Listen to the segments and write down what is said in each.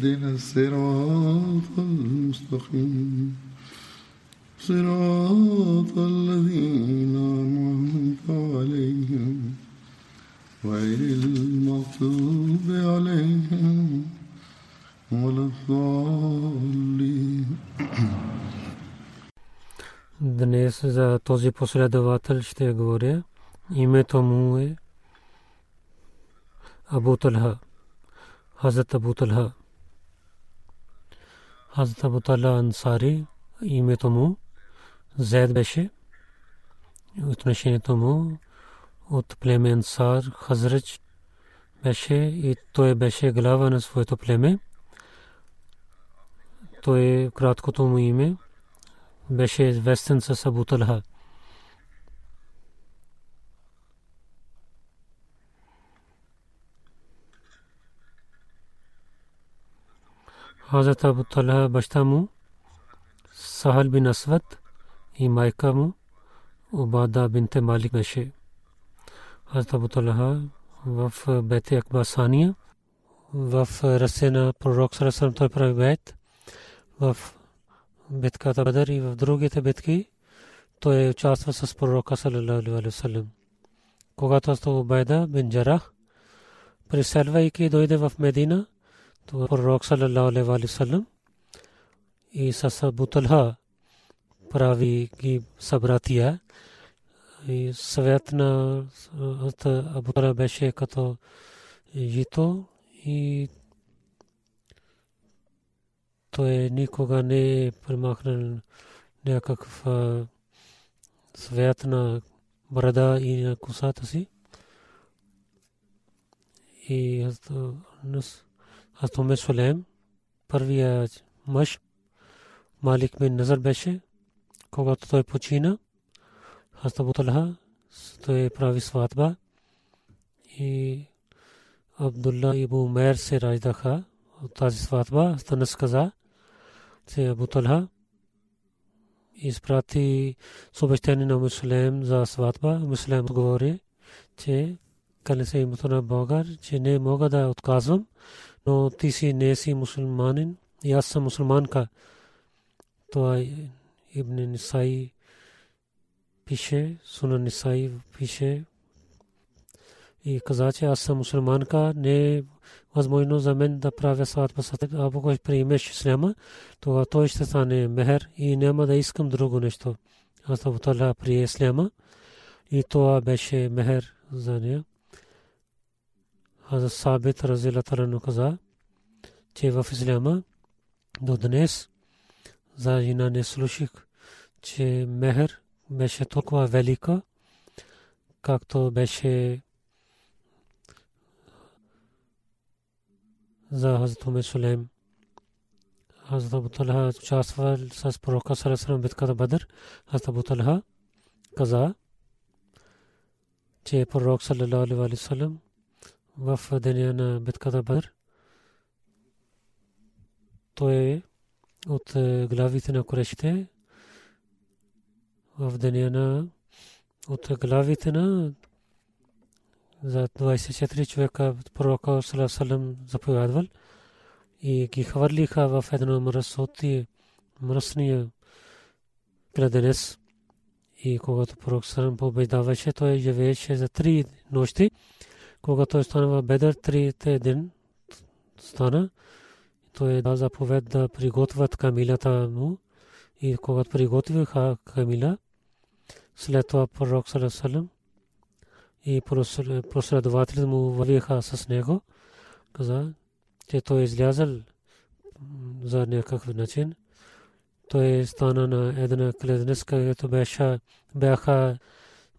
اهدنا الصراط المستقيم صراط الذين أنعمت عليهم غير المغضوب عليهم ولا الضالين Днес за този последовател ще говоря. Името му е Абу Талха. Хазрат Абу Талха. Хазрат Абу Талха Ансари. Името му Зед беше. Отношението му от племе Ансар Хазрач беше и той беше глава на своето племе. Той краткото му име беше известен с Абу. Хазрат Абу Талха баща му Сахал бин Асвад и майка му Убада бинте Малик беше. Хазрат Абу Талха в Бете Акбасания в ръце на пророк Сарасам той прави бет в битката Бадър и в другите битки той участва с пророка саллалаху алейхи васалам. Когато Астав Убайда бин Джарах преселвайки дойде в Медина, то пророк саллалаху алейхи васалам и с Абу Талха прави ги събратия и съвет на Абу Талха беше като жито и той никога не е премахнал някакъв свят на брада и на косата си. И Хастуме Сулем, първия мъж, Малик бин Назар беше, когато той почина, Хастабу Талха, той прави сватба и Абдулла Ибу Мер се раждаха от тази сватба. Станас каза, че Абу Талха изпрати съобщение на Муслим за сватба. Муслим говори, че кане се името на Бога, че не мога да отказвам, но ти си не си мусулманин и аз съм мусулманка. Това Ибн Нисаи пише, Суна Нисаи пише и каза, че аз съм мусулманка, не е възможно за мен да правя сватба с теб. Ако кой приемеш исляма, тогава той ще стане мехер и няма да искам друго нещо. Аз Абу Талха прие исляма и това беше мехер за нея. Хаза Сабит Разила Талану каза, че в исляма до днес за жена не слушах, че мехер беше толкова велика, както беше за Хазрат Умер Сулейм. Хазрат Абу Талха участва с пророка Сарасалам в битката Бадър. Хазрат Абу Талха каза, че пророк саллалаху алейхи васалам в деня на битката Бадър той е от главите на корешите в деня на от главите на за 24 човека пророка Салам заповядвал и ги хвърлиха в едно мръсоти, мръсния кладенец. И когато пророк Салам побеждаваше, той живееше за три нощи. Когато стана в Бедър, трите ден стана. той е да заповед да приготвят камилата му и когато приготвиха камила, след това пророк Салесалем и последователите му вървиха с него, каза, че той е излязъл за някакъв начин. Той стана на една кледенец, където бяха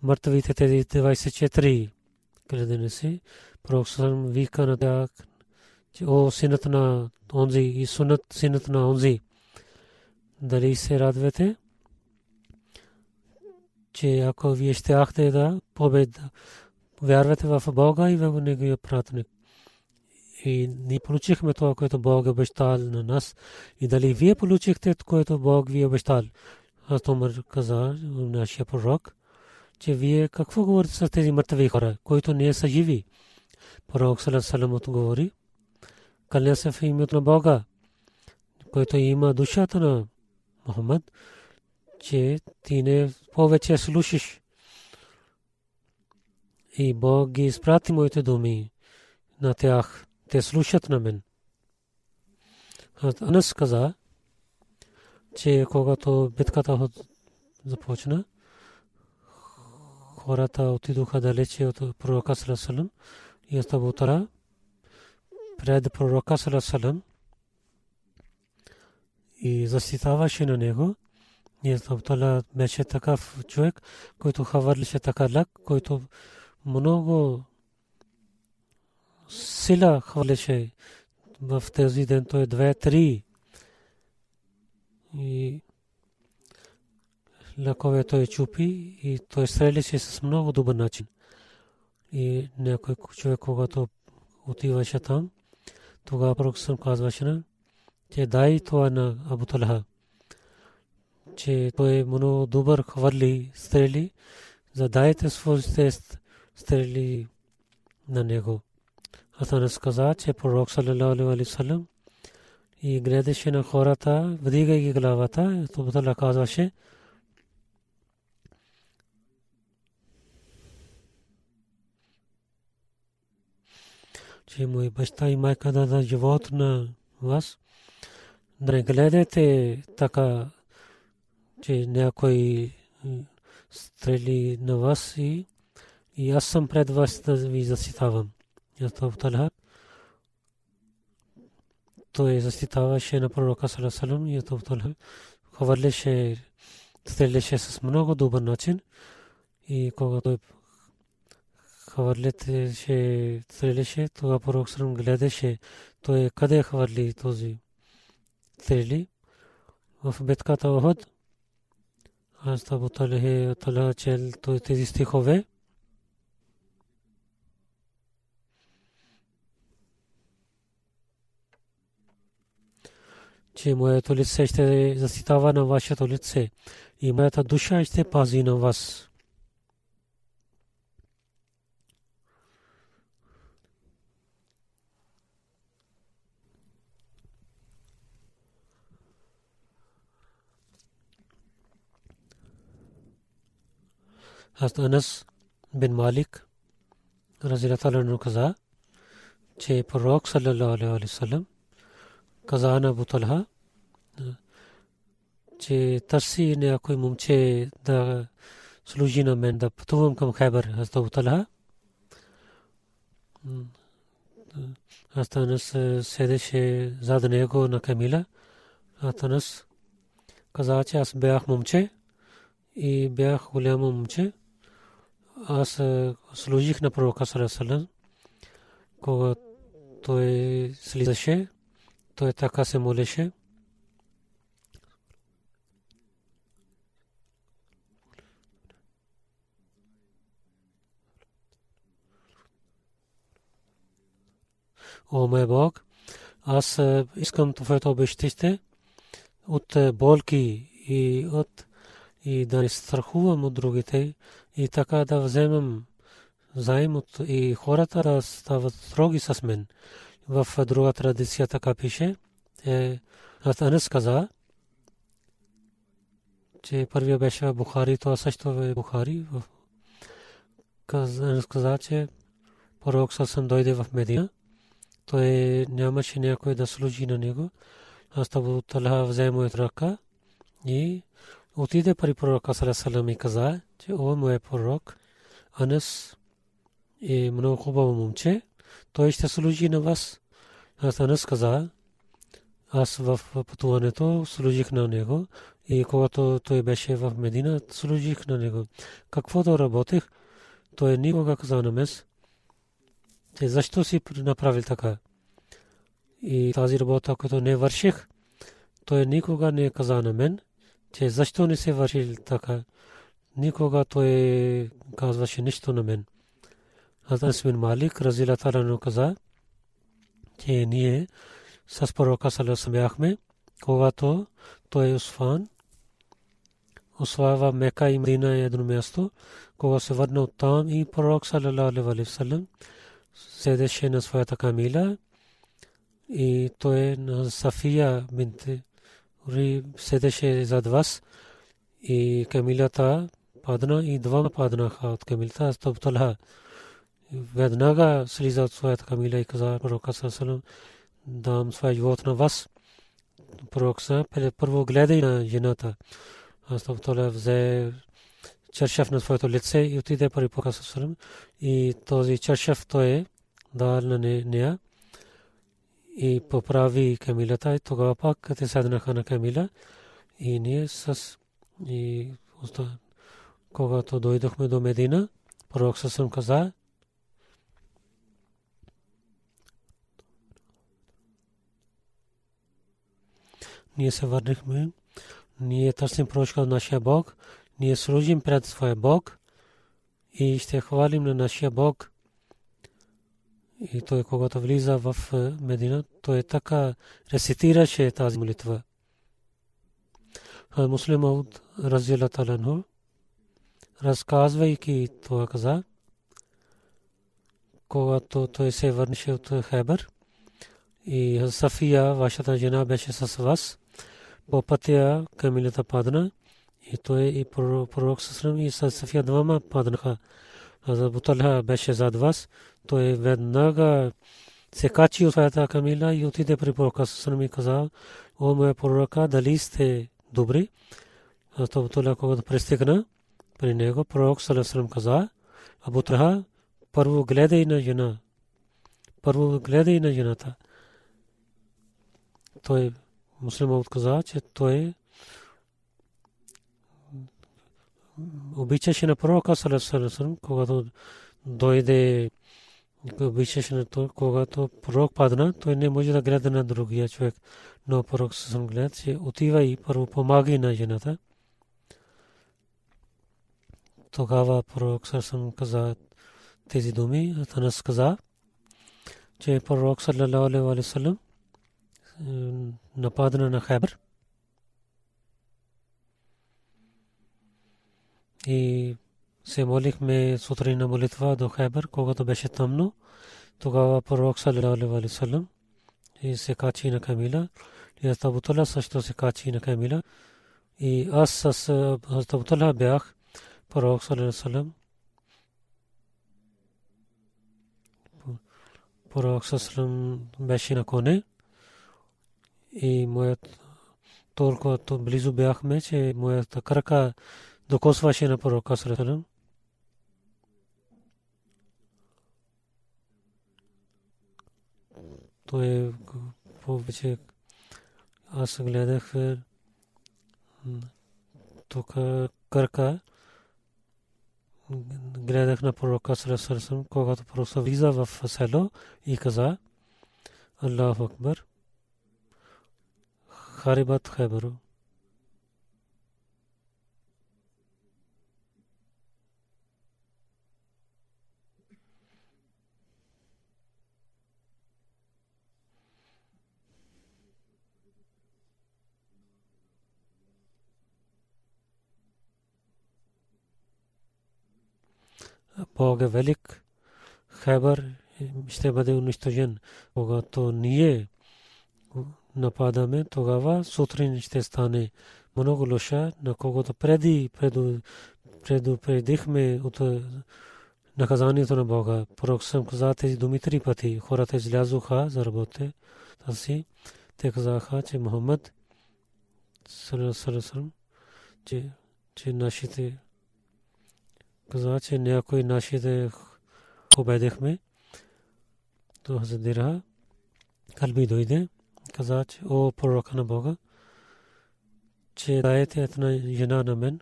мъртвите тези 24 кледенеци. Пророк Салесалем вика на тях, че о синът на онзи и сунат синът на онзи. Дали се радвате? че ако вие ще ахте да победа, вярвате в Бога и в Неговия пратник. И ние получихме това, което Бог обещал на нас. И дали вие получихте, което Бог ви обещал. Аз Томър каза, нашия пророк, че вие какво говорите с тези мъртви хора, които не са живи. Пророк Салам отговори, каля се в името на Бога, който има душата на Мухаммад, че ти не повече слушаш. И Бог ги изпрати моите думи на тях. Те слушат на мен. Анас каза, че когато битката започна, хората отидоха далече от пророка Салесалам и Астабутара пред пророка Салесалам и защитаваше на него ние Абдулла беше такъв човек, който хавърлише така лак, който много сила хвалеше в тези ден. Той две-три. И лакове той чупи и той стреляше с много добър начин. И някой човек, когато отиваше там, тогава пророк казваше, че дай това на Абу Талха че той е много добър хвърли стрели, задайте своите стрели на него. Хасан каза, че пророк саллалаху алейхи салам и гледаше на хората, вдигайки главата, това казваше, че мой баща и майка даде живот на вас. Не гледайте така че някой стрели на вас и, и аз съм пред вас да ви защитавам. Талха. Той защитаваше на пророка Салесалам и Талха хвърляше, стрелеше с много добър начин и когато хвърляше, стрелеше, тогава пророк Салам гледаше той къде хвърли този стрели в битката Охот аз Абу Талхе Тала чел тези стихове. че моето лице ще защитава на вашето лице и моята душа ще пази на вас. Аз Анас бин Малик разилаталану каза, че пророк саллалаху алейхи вассалам каза на Абу Талха, че търси някой момче да служи на мен, да пътувам към Хайбър. Аз Абу Талха аз Танас седеше зад него на камила. Аз Танас каза, че аз бях момче и бях голямо момче Аз служих на пророка Сарасалам, когато той слизаше, той така се молеше. О, мой Бог, аз искам твоето обещище от болки и от и да не страхувам от другите и така да вземам заем от и хората да стават строги с мен. В друга традиция така пише, е, Анес каза, че първия беше Бухари, това също е Бухари. Анес каза, че пророк съм дойде в Медина той нямаше някой да служи на него. Аз Абу Талха взе ръка и отиде при пророка Салесалам и каза, че о, мой пророк, Анас е много хубаво момче, той ще служи на вас. Аз Анас каза, аз в пътуването служих на него и когато той беше в Медина, служих на него. Каквото работех, той никога каза на мес, че защо си направил така. И тази работа, която не върших, той никога не каза на мен, че защо не се вършил така. Никога той казваше нищо на мен. Хазрат бин Малик, разила Талану каза, че ние с пророка Салесам бяхме, когато той Усфан, осваива Мека и Мдина е едно място, кога се върна от там и пророк Салалалаху алейхи вассалам седеше на своята камила и той на Сафия бинте седеше зад вас и камилата падна и двама паднаха от камилата. Аз Талха веднага слиза от своята камила и каза пророка Салалалаху дам своя живот на вас. Пророк са първо гледай на жената. Астафтола взе чершев на своето лице и отиде при Пророка и този чершев той е дал на нея и поправи камилата и тогава пак те седнаха на камила и ние с и когато дойдохме до Медина, пророк Сасъм каза, ние се върнахме, ние търсим прошка от нашия Бог, ние служим пред своя Бог и ще хвалим на нашия Бог. И той, когато влиза в е, Медина, той така рецитираше тази молитва. Муслим Ауд Разила Таланху, разказвайки това каза, когато той се върнеше от Хебър и Сафия, вашата жена, беше с вас, по пътя камилата падна и той и пророк Сасрам и Сафия двама паднаха. Азабу Талха беше зад вас. Той веднага се качи от своята камила и отиде при пророка Сасрам и каза, о моя пророка, дали сте добри? Азабу Талха, когато пристигна при него, пророк Сасрам каза, Абу Талха, първо гледай на жена. Първо гледай на жената. Той муслимът каза, че той обичаше на пророка Салесалесалам, когато дойде обичаше на то, когато пророк падна, той не може да гледа на другия човек. Но пророк съм гледа, че отива и първо помага на жената. Тогава пророк съм каза тези думи, Танас каза, че пророк саллалаху алейхи ва саллям нападна на Хайбър. И се молихме сутрин на молитва до Хайбър, когато беше тъмно. Тогава пророк саллалаху алейхи салам и се качи на камила. И Астабутала също се качи на камила. И аз с Астабутала бях пророк саллалаху салам. Пророк саллалаху беше на коне и моят толкова близо бяхме, че моята крака تو کوس واشنہ پر روکا سر گلا دیکھ تو کر کا گلا دیکھنا پر روکا سر تو پروسا ویزا وفس ہیلو ایک کزا اللہ اکبر خاری بات خیبرو Бог е велик. Хайбър ще бъде унищожен, когато ние нападаме, тогава сутрин ще стане много лоша, на когото преди предупредихме от наказанието на Бога. Пророк съм каза тези думи три пъти. Хората излязоха за работа си. Те казаха, че Мухаммад че, че нашите каза, че някои нашите победихме. То Хазадира Калби дойде. Каза, че о пророка на Бога, че дайте една жена на мен.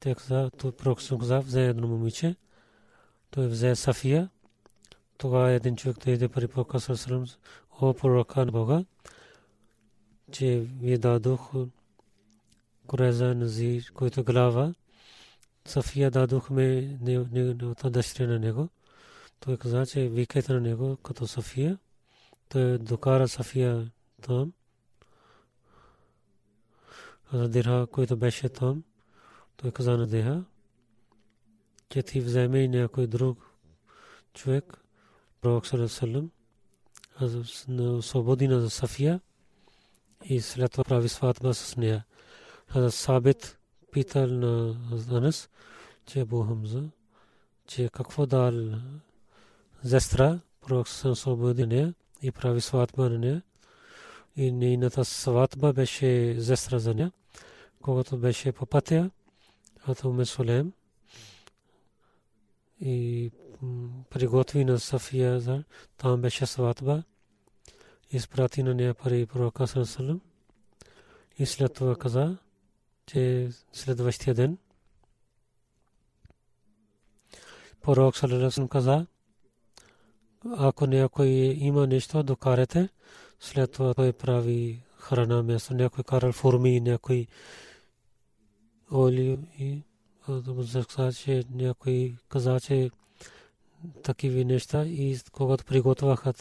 Те каза, то пророк съм каза, взе едно момиче. Той взе Сафия. Тогава един човек дойде при пророка Сърсалам, о пророка на Бога, че ви дадох Куреза Назир, който глава. Сафия дадохме неговата дъщеря на него. Той каза, че викайте на него като Сафия. Той докара Сафия там. Дирха, който беше там. Той каза на Деха, че ти вземе и някой друг човек, Пророк Салам, свободи на Сафия и след това прави сватба с нея. Сабит питал на Анас, че Абу Хамза, че какво дал зестра, пророк съм свободи нея и прави сватба на нея. И нейната сватба беше зестра за нея, когато беше по пътя, от Уме Сулем и приготви на София, там беше сватба, изпрати на нея пари пророка Салам и след това каза, че следващия ден? Пророк Салаласъм каза, ако някой има нещо, докарате, след това той прави храна място, някой карал форми, някой оли и че някой каза, че такива неща и когато приготвяха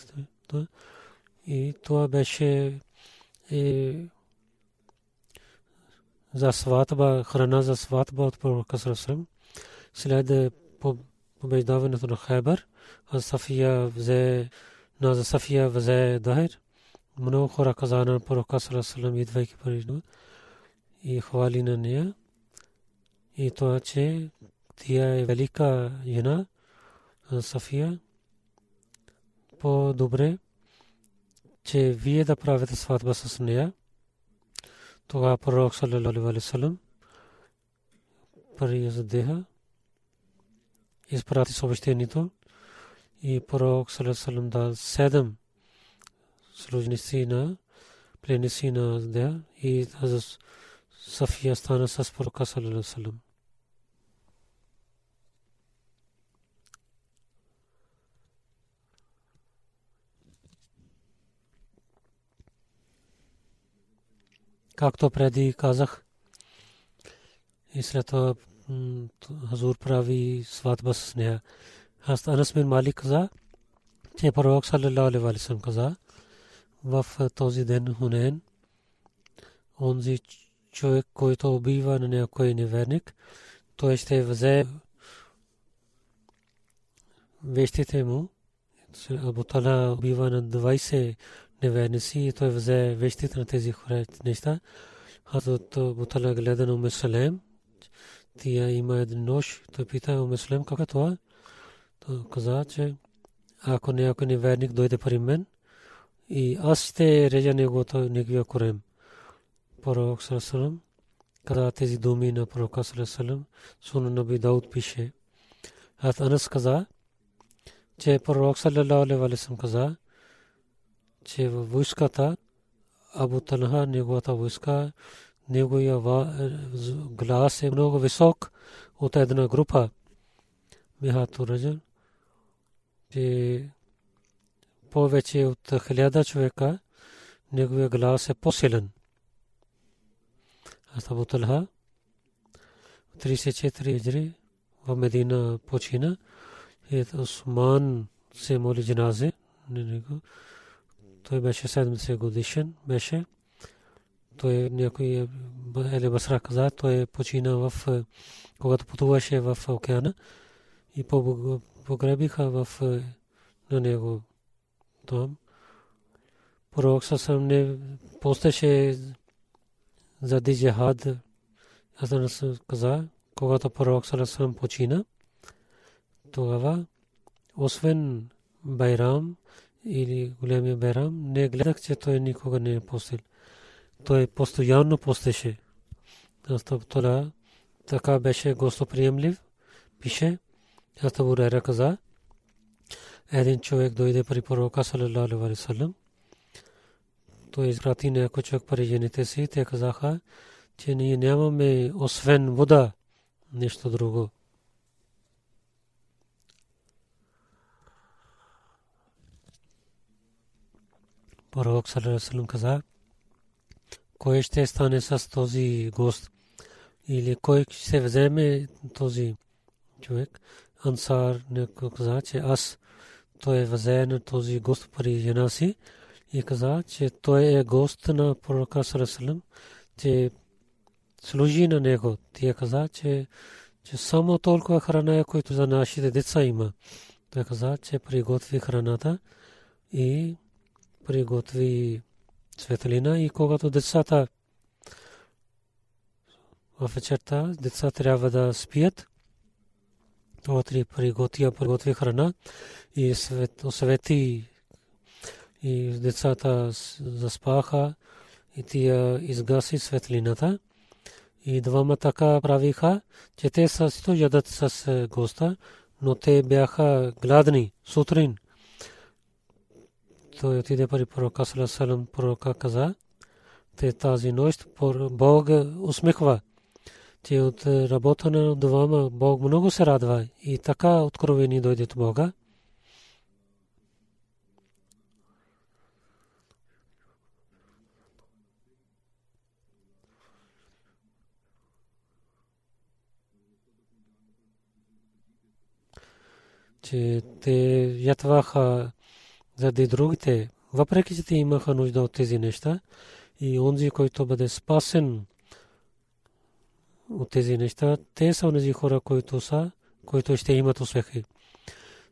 и това беше е, за сватба, храна за сватба от пророка Сърсъм. След побеждаването на Хайбър, Сафия взе, на за Сафия взе Дахир. Много хора каза на пророка Сърсъм, идвайки пари и хвали на нея. И това, че тя е велика жена, Сафия, по-добре, че вие да правите сватба с нея тогава пророк саллалаху алейхи салам пари за деха изпрати съобщението и пророк саллалаху салам дал седем служници на пленници на деха и Сафия стана с пророка саллалаху както преди казах. И след това Хазур прави сватба с нея. Аз Анас бин Малик каза, че пророк саллалаху алейхи ва саллям каза в този ден Хунен, онзи човек, който убива на някой неверник, той ще взе вещите му. Абу Тала убива на 20 неверници и той взе вещите на тези хора неща. Хазрат Бутала гледа на Умесалем. Тия има един нож. Той пита Умесалем как е това. Той каза, че ако някой неверник дойде при мен и аз ще режа негото, неговия корем. Пророк Сарасалам каза тези думи на пророка Сарасалам. Суна Наби Дауд пише. Аз Анас каза, че пророк каза, че във войската Абу Талха, неговата войска, неговия глас е много висок от една група. Мехато Раджан, че повече от хиляда човека, неговия глас е по-силен. Аз Абу Талха, 34 иджри в Медина почина. И Осман се моли джаназе. Той беше 70 годишен, беше. Той някой Еле Басра каза, той е почина в, когато пътуваше в океана и погребиха в на него там. Пророк съвсем не постеше за джихад. Аз каза, когато пророк съвсем почина, тогава, освен Байрам или големия Байрам, не гледах, че той никога не е постил. Той постоянно постеше. Това така беше гостоприемлив. Пише, аз Бурера каза, един човек дойде при пророка салалаху алейхи салам. Той изпрати някой човек при жените си. Те казаха, че ние нямаме освен вода, нещо друго. Пророк салалаху каза, кой ще стане с този гост или кой ще вземе този човек. Ансар не каза, че аз той взе на този гост при жена си и каза, че той е гост на пророка Сарасалам, че служи на него. Тя каза, че, че само толкова храна е, който за нашите деца има. Той каза, че приготви храната и приготви светлина и когато децата в вечерта деца трябва да спият, това три приготвя, приготви храна и освети и децата заспаха и тия изгаси светлината. И двама така правиха, че те също ядат с е, госта, но те бяха гладни сутрин. Той отиде при пророка Салам, пророка каза, те тази нощ Бог усмихва че от работа на двама Бог много се радва и така откровени дойде от Бога. че те ятваха заради другите, въпреки че те имаха нужда от тези неща и онзи, който бъде спасен от тези неща. Те са онези хора, които са, които ще имат успехи.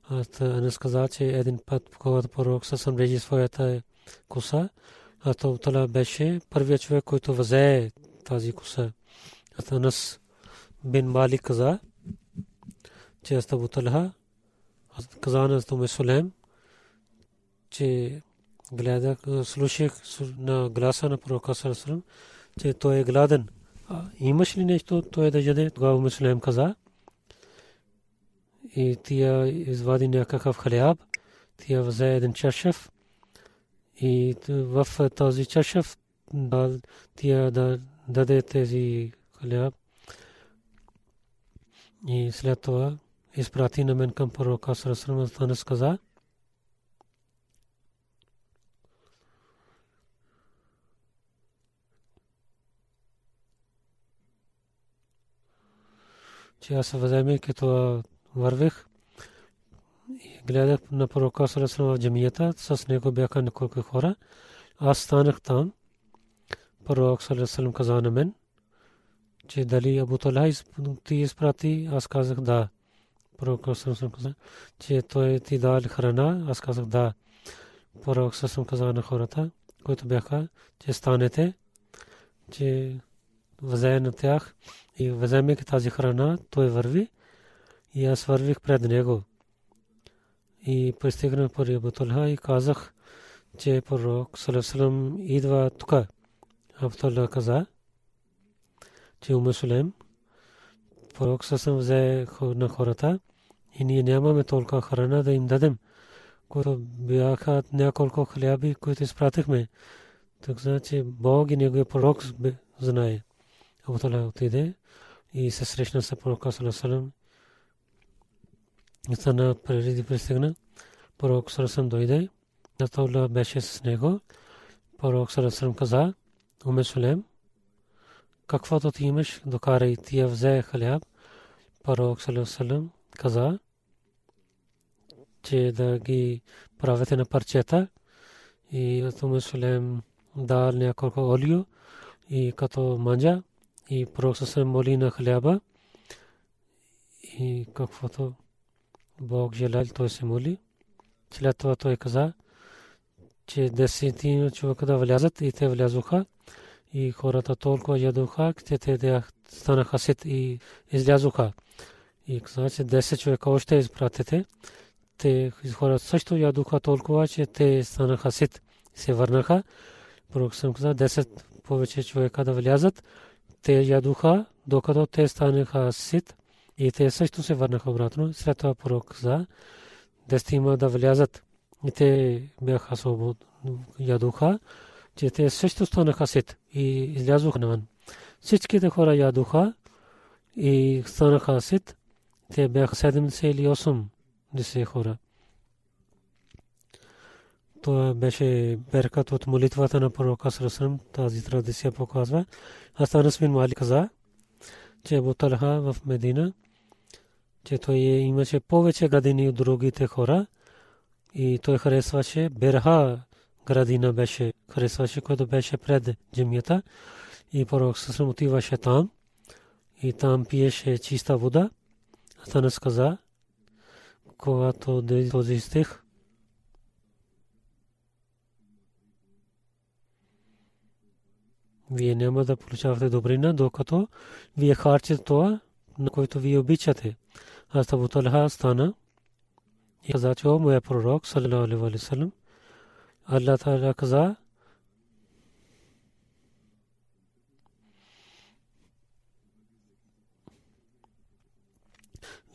Аз не сказа, че един път, когато пророк съсъм режи своята коса, а то Тала беше първият човек, който взе тази коса. Аз Анас бин Мали каза, че аз Абу Талха, каза на Туме Сулем, че гледах, слушах на гласа на пророка Сарасалам, че той е гладен имаш ли нещо той да яде? Тогава Муслим каза. И тия извади някакъв хляб. Тия взе един чашев. И в този чашев тия да даде тези хляб. И след това изпрати на мен към пророка Сарасрама. Танес каза. Че аз въземайки това вървих и гледах на пророка Сарасана в джамията, с него бяха няколко хора. Аз станах там. Пророк Сарасалам каза на мен, че дали Абу Талха ти изпрати, аз казах да. Пророк Сарасалам каза, че той ти дал храна, аз казах да. Пророк Сарасалам каза на хората, които бяха, че станете, че взе на тях и вземайки тази храна, той върви и аз вървих пред него. И пристигнах при Абутулха и казах, че пророк Салесалам идва тук. Абутулха каза, че у Мусулем пророк Салесалам взе на хората и ние нямаме толкова храна да им дадем, които бяха няколко хляби, които изпратихме. Так значи Бог и неговия пророк знае. Абу Талha отиде и се срещна с пророка Салесалам. Стана преди пристигна. Пророк Салесалам дойде. Натаула беше с него. Пророк Салесалам каза, Уме Сулем, каквото ти имаш, докарай, ти я взе хляб. Пророк Салесалам каза, че да ги правите на парчета. И Уме Сулем дал няколко олио и като манджа и пророк се моли на хляба и каквото Бог желал, той се моли. След това той каза, че десетина човека да влязат и те влязоха и хората толкова ядоха, че те станаха сит и излязоха. И каза, че 10 човека още изпратите. Те хора също ядуха толкова, че те станаха сит. Се върнаха. Пророк съм каза, 10 повече човека да влязат. Те ядуха, докато те станаха сит. И те също се върнаха обратно. След това пророк каза, десетима да влязат. И те бяха свободни, ядуха, че те също станаха сит и излязоха навън. Всичките хора ядуха и станаха сит. Те бяха 70 или 80 хора. Това беше беркат от молитвата на пророка Срасрам. Тази традиция показва. Астанас бин Мали каза, че Абу Талха в Медина, че той имаше повече градини от другите хора и той харесваше Берха градина беше, харесваше, който беше пред джемията и пророк Срасрам отиваше там и там пиеше чиста вода. Астанас каза, когато този стих, вие няма да получавате добрина, докато вие харчите това, на което вие обичате. Аз Абу Талха стана и каза, че о, моя пророк, саллалаху алейхи ва саллям, Аллах Таala каза,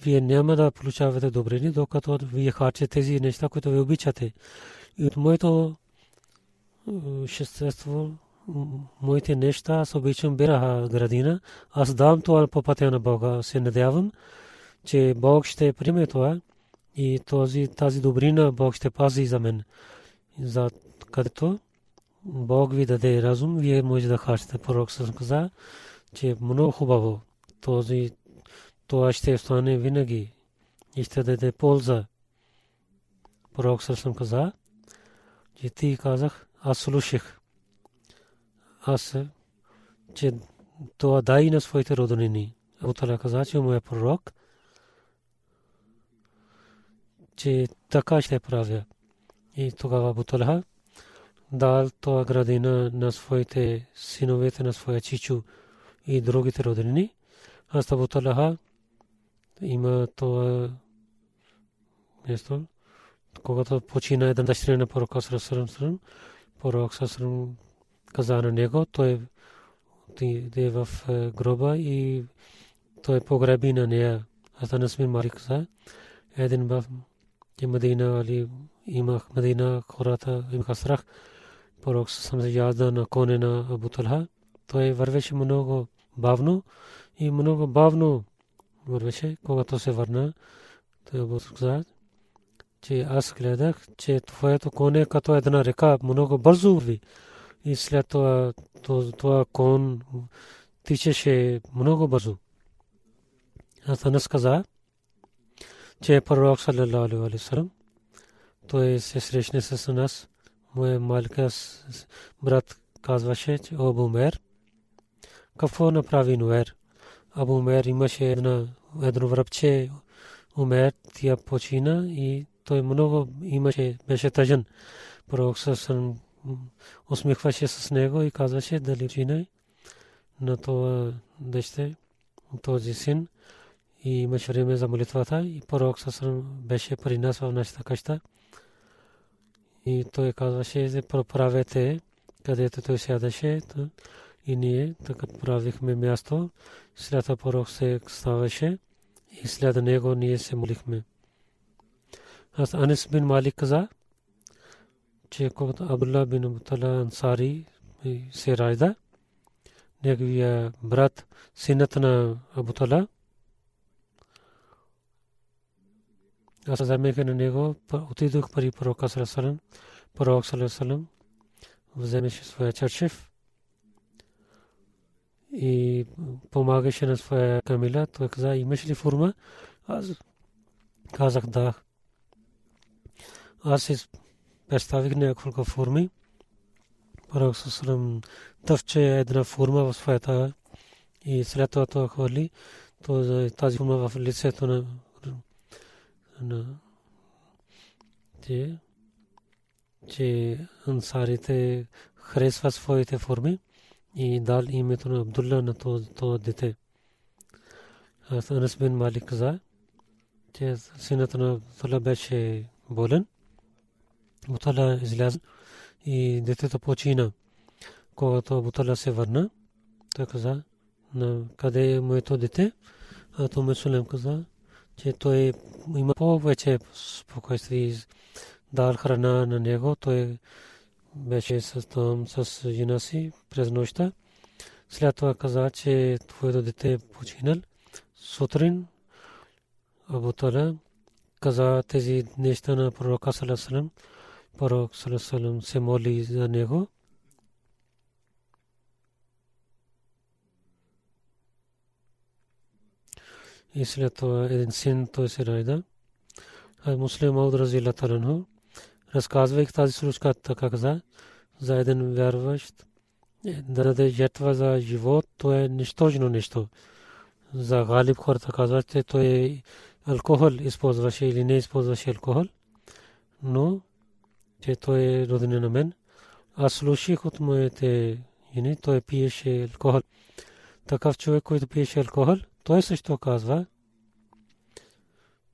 вие няма да получавате добрини, докато вие харчите тези неща, които ви обичате. И от моето шестество моите неща, аз обичам бираха градина. Аз давам това по пътя на Бога. Се надявам, че Бог ще приеме това и този, тази добрина Бог ще пази за мен. За където Бог ви даде разум, вие може да харчите. Пророк съм каза, че е много хубаво. Този, това ще стане винаги и ще даде полза. Пророк съм каза, че ти казах, аз слушах аз, че това дай на своите роднини. Абу Таля каза, че му е пророк, че така ще правя. И тогава Абу Талха дал това градина на своите синовете, на своя чичу и другите роднини. Аз Абу Талха има това место, когато почина една дъщеря на пророка Срасрам, пророк Срасрам каза на него, той е в е, гроба и той погреби на нея. Аз бин Малик каза, един в Мадина али имах Мадина хората имаха страх. Пророк съм се язда на коне на Абу Талха. Той вървеше много бавно и много бавно вървеше, когато се върна. Той Абу каза, че аз гледах, че твоето коне като една река много бързо върви и след това това кон тичеше много бързо. Аз Анас каза, че пророк саллалаху алейхи салам той се срещне с нас. Моя малка брат казваше, че Абу Мер, какво направи Нуер? Абу Мер имаше една, едно връбче, Умер, тя почина и той много имаше, беше тъжен. Пророк саллалаху усмихваше с него и казваше дали на това дъще, този син и имаше време за молитвата и пророк Сасрам беше при нас в нашата къща. И той казваше за проправете където той сядаше и ние така правихме място. След това пророк се ставаше и след него ние се молихме. Аз Анис бин Малик каза че когато Абдулла бин Абутала Ансари се ражда, неговия брат, синът на Абутала, аз вземеха на него, отидох при пророка Салесалам, пророк Салесалам вземеше своя чершев и помагаше на своя камила. Той каза, имаш ли форма? Аз казах да. Аз представих няколко форми. Пророк Сусрам тъвче една форма в своята и след това това хвърли тази форма в лицето на, на че, че ансарите харесва своите форми и дал името на Абдулла на това дете. Анас бин Малик каза, че синът на Тала беше болен. Бутала изляза и детето почина. Когато Бутала се върна, той каза, на къде е моето дете? А то Месулем каза, че той има повече спокойствие дал храна на него. Той беше с там с жена си през нощта. След това каза, че твоето дете е починал. Сутрин Абу Тала каза тези неща на пророка Салесалем. Пророк Салесалем се моли за него. И след това един син той се райда. А муслим Ауд Рази Латаранху, разказвайки тази случка, така каза, за един вярващ, да даде жертва за живот, то е нищожно нещо. За галиб хората казват, че той алкохол използваше или не използваше алкохол, но че той е роден на мен. Аз слушах от моите жени, той пиеше алкохол. Такъв човек, който пиеше алкохол, той също казва,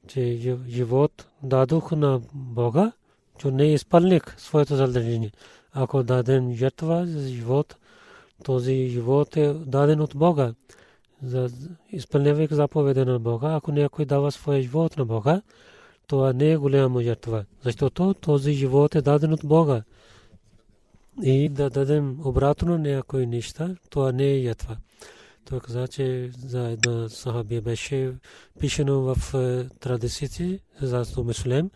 че живот дадох на Бога, че не изпълних своето задължение. Ако даден жертва за живот, този живот е даден от Бога. За изпълнявайки заповеда на Бога, ако някой дава своя живот на Бога, това не е голяма жертва, защото този живот е даден от Бога. И да дадем обратно някои неща, това не е жертва. Той каза, че за една сахабия беше пишено в е, традициите за Муслим,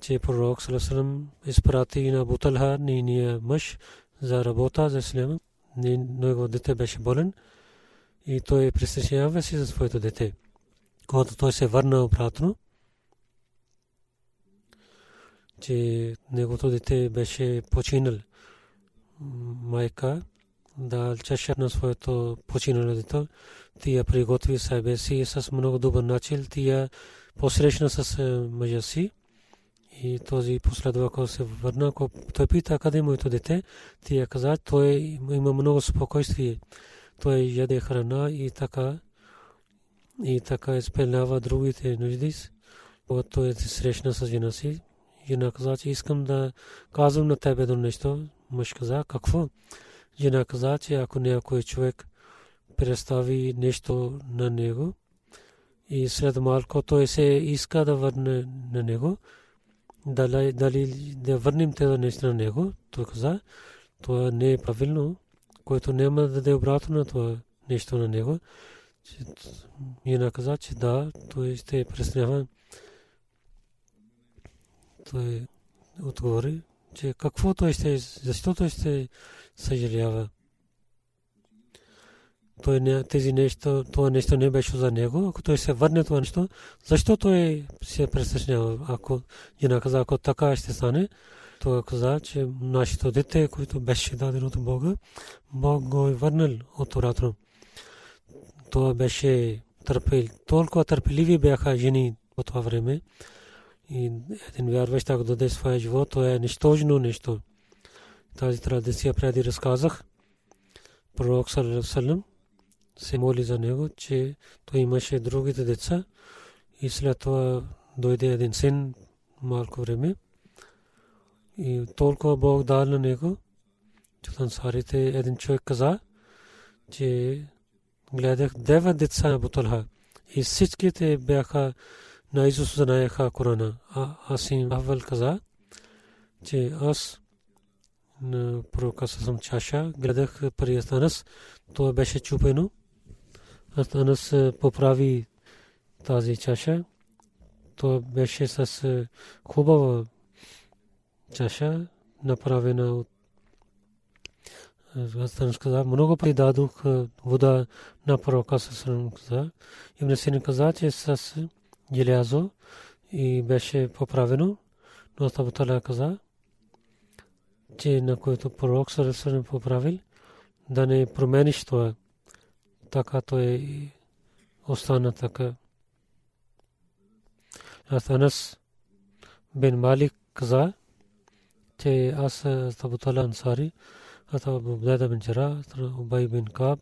че пророк Салесалам изпрати на Буталха, нейния мъж, за работа за Ислам. Него дете беше болен и той присъщава си за своето дете. Когато той се върна обратно, че неговото дете беше починал. Майка да чаша на своето починало дете. Тия приготви себе си с много добър начин. Тия посрещна с е, мъжа си. И този последва, ако се върна, ако той пита къде е моето дете, тия каза, той има много спокойствие. Той яде храна и така и така изпълнява другите нужди. Когато той се срещна с жена си, жена каза, че искам да казвам на тебе до нещо. Мъж каза, какво? Жена каза, че ако някой човек представи нещо на него и след малко той се иска да върне на него, дали, дали да върнем тези неща на него, той каза, това не е правилно, който няма да даде обратно на това нещо на него. Жена каза, че да, той ще преснява. Той отговори, че какво той ще, защо той ще съжалява. Той не, тези нещо, това нещо не беше за него. Ако той се върне това нещо, защо той се пресъщнява? Ако жена каза, ако така ще стане, той каза, че нашето дете, което беше дадено от Бога, Бог го е върнал от обратно. Това беше търпел. Толкова търпеливи бяха жени по това време. И един вярващ, ако даде своя живот, то е нищожно нещо. Тази традиция преди разказах. Пророк Салам се моли за него, че той имаше другите деца и след това дойде един син малко време и толкова Бог дал на него, че ансарите един човек каза, че гледах девет деца на Буталха и всичките бяха на Исус знаеха Корана. А Асим Авал каза, че аз на пророка съм чаша, гледах при Астанас, това беше чупено. Астанас поправи тази чаша. То беше с хубава чаша, направена от Астанас каза, много пъти вода на пророка съм каза. Ибн Син каза, че с желязо и беше поправено. Но Табутала каза, че на който пророк Сарасарен поправил, да не промениш това. Така то е остана така. Аз бен Малик каза, че аз Табутала Ансари, аз Абу Бдайда бен Джара, Убай бен Каб,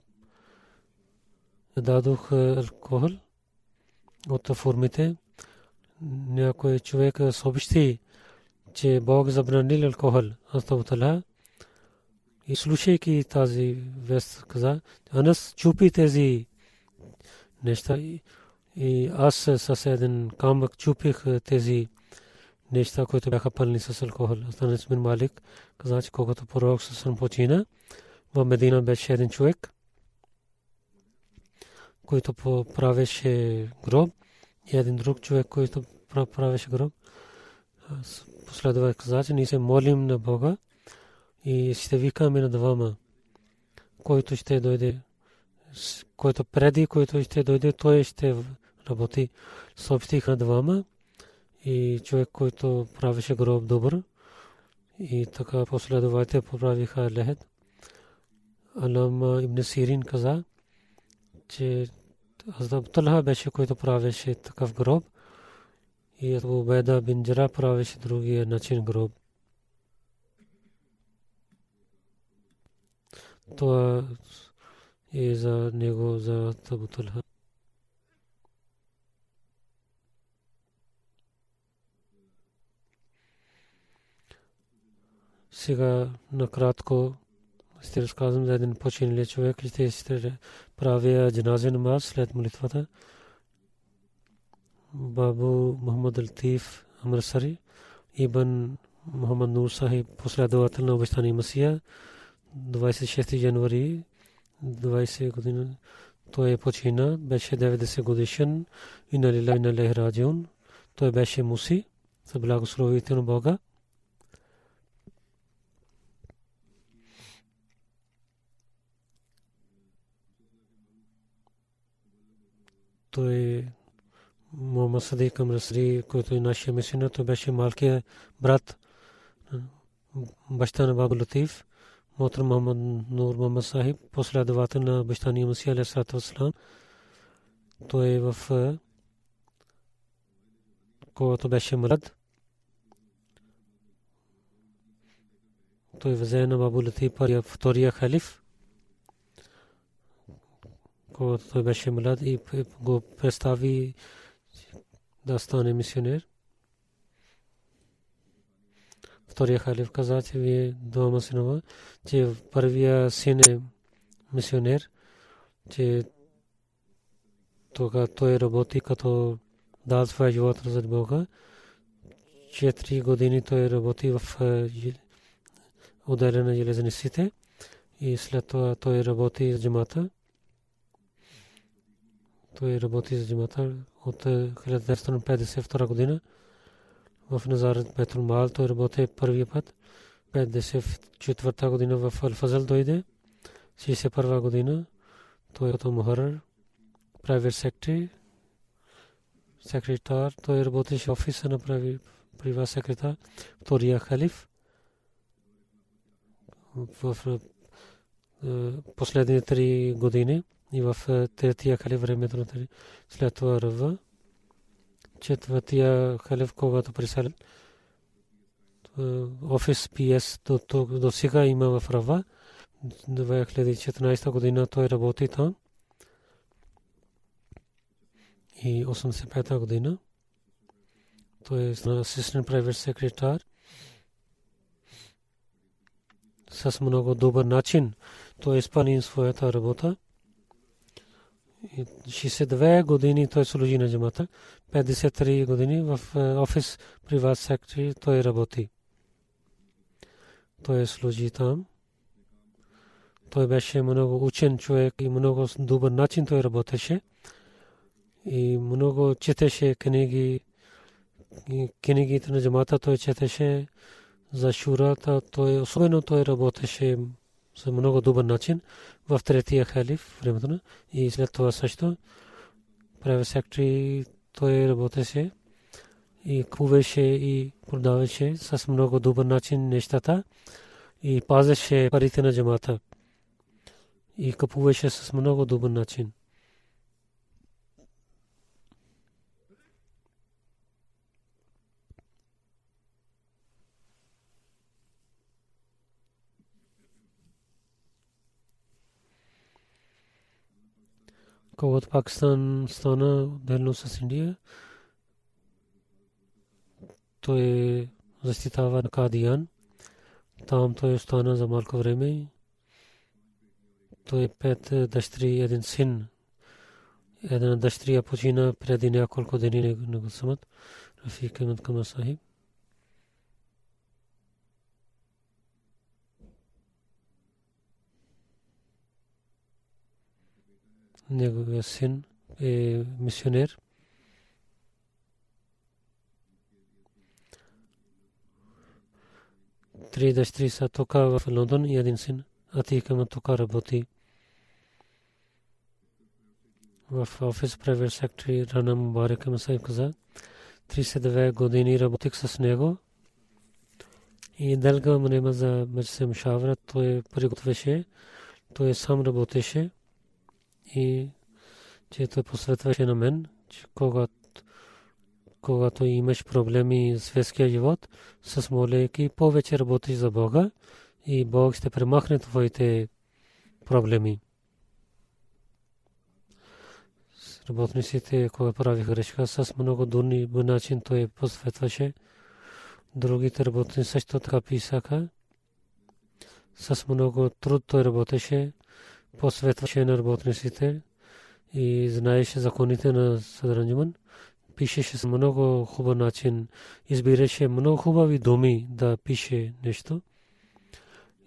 дадох алкохол от формите. Някой човек съобщи, че Бог забранил алкохол. Астагфирулlah. И слушайки тази вест, каза, Анас чупи тези неща и аз с един камък чупих тези неща, които бяха пълни с алкохол. Астанес бин Малик каза, че когато пророк съм почина, в Медина беше един човек, който правеше гроб и един друг човек, който правеше гроб. Последва каза, че ние се молим на Бога и ще викаме на двама, който ще дойде, който преди, който ще дойде, той ще работи. Съобщиха на двама и човек, който правеше гроб добър и така последователите поправиха лехет. Алама Ибн Сирин каза, че Азаб Талха беше, който правеше такъв гроб и Абу Беда бин Джара правеше другия начин гроб. Това е за него, за Абу Талха. Сега накратко ще разказвам за един починали човек, ще ще правя джаназа намаз след молитвата. Бабу Мухаммад Алтиф Амрсари, Ибн Мухаммад Нур Сахиб, последовател на обещания Масия, 26 януари 20 година той е почина, беше 90 годишен и на Лила и на Лехраджун. Той беше муси, за благословите на Бога. Той Мохаммад Садик Амрасри, който е нашия мисионер, той беше малкия брат баща на Бабу Латиф, Мотр Мохаммад Нур Мохаммад Сахиб, последовател на баща ни Масия Алейхиссалату Вассалам. Той е в когато беше млад. Той взе на Бабу Латиф втория халиф когато той беше млад и го представи да стане мисионер. Втория халиф каза, че вие двама синова, че първия син е мисионер, че тогава той работи като дал своя живот за Бога. Четири години той работи в отделение на железниците и след това той работи с джамата. Той работи за джамата от 1952 година. В Назарет Бетул Мал той работи първия път. 54 година в Алфазал дойде. 61 година той като Мухарар, private secretary, секретар, той работеше офиса на прива секретар, втория халиф. В последните три години и в третия халиф времето на три. След това Рава. Четвъртия халиф, когато присъл офис ПС до, до сега има в Рава. 2014 година той работи там. И 85 година той е асистент private секретар с много добър начин той изпълни своята работа 62 години той служи на джамата. 53 години в офис приват сектори той работи. Той служи там. Той беше много учен човек и много добър начин той работеше. И много четеше книги. Книгите на джамата той четеше за шурата. Той особено той работеше с много добър начин в третия халиф времето и след това също прави сектори той работеше и купуваше и продаваше с много добър начин нещата и пазеше парите на джамата и купуваше с много добър начин. Когато Пакистан стана отделно с Индия, той защитава Кадиян. Там той остана за малко време. Той е пет дъщери и един син. Една дъщеря почина преди няколко дни на го самът. Рафик Ахмед Кама Сахиб. Неговия син е мисионер. Три дъщери са тук в Лондон и един син. Атика му тук работи в офис превер сектори Рана Мубарек Масай каза. 32 години работих с него и дълга време за мъжсе мшавра той приготвяше, той сам работеше и че той посветваше на мен, когато, имаш проблеми в светския живот, с молейки повече работиш за Бога и Бог ще премахне твоите проблеми. Работниците, кога правиха грешка, с много дурни начин той посветваше. Другите работници също така писаха. С много труд той работеше посветваше на работниците и знаеше законите на Садранджуман. Пишеше с много хубав начин. Избираше много хубави думи да пише нещо.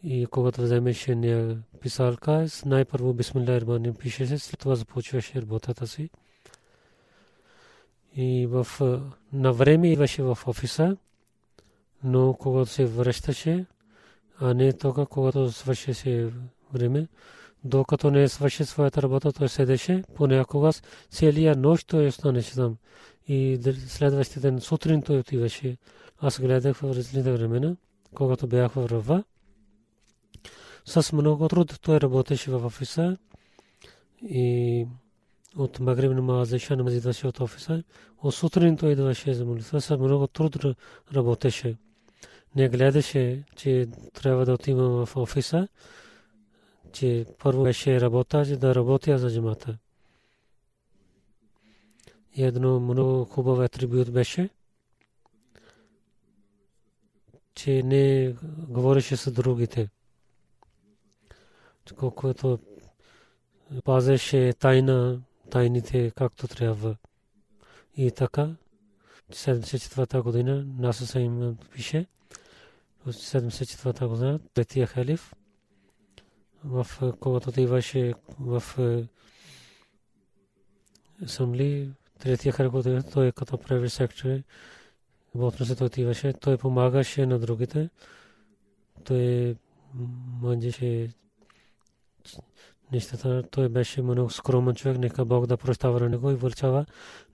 И когато вземеше нея писалка, най-първо Бисмилlah Ирманин пишеше, след това започваше работата си. И в, на време идваше в офиса, но когато се връщаше, а не тока, когато свършеше време, докато не свърши своята работа, той седеше, понякога целия нощ той останеше там. И следващия ден сутрин той отиваше. Аз гледах в различните времена, когато бях в Рава. С много труд той работеше в офиса и от Магриб намаз, Иша намаз идваше от офиса. От сутрин той идваше за молитва. С много труд работеше. Не гледаше, че трябва да отивам в офиса че първо беше работа, за да работя за джамата. Едно много хубав атрибут беше, че не говореше с другите. Колкото пазеше тайна, тайните както трябва. И така, 74-та година, Наса им пише, 74-та година, третия халиф, в когато отиваше в асамбли, третия харакот, той като прави сектор, вътре се той отиваше, той помагаше на другите, той мънжеше нещата, той беше много скромен човек, нека Бог да прощава на него и върчава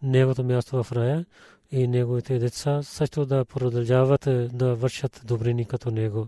негото място в рая и неговите деца също да продължават да вършат добрини като него.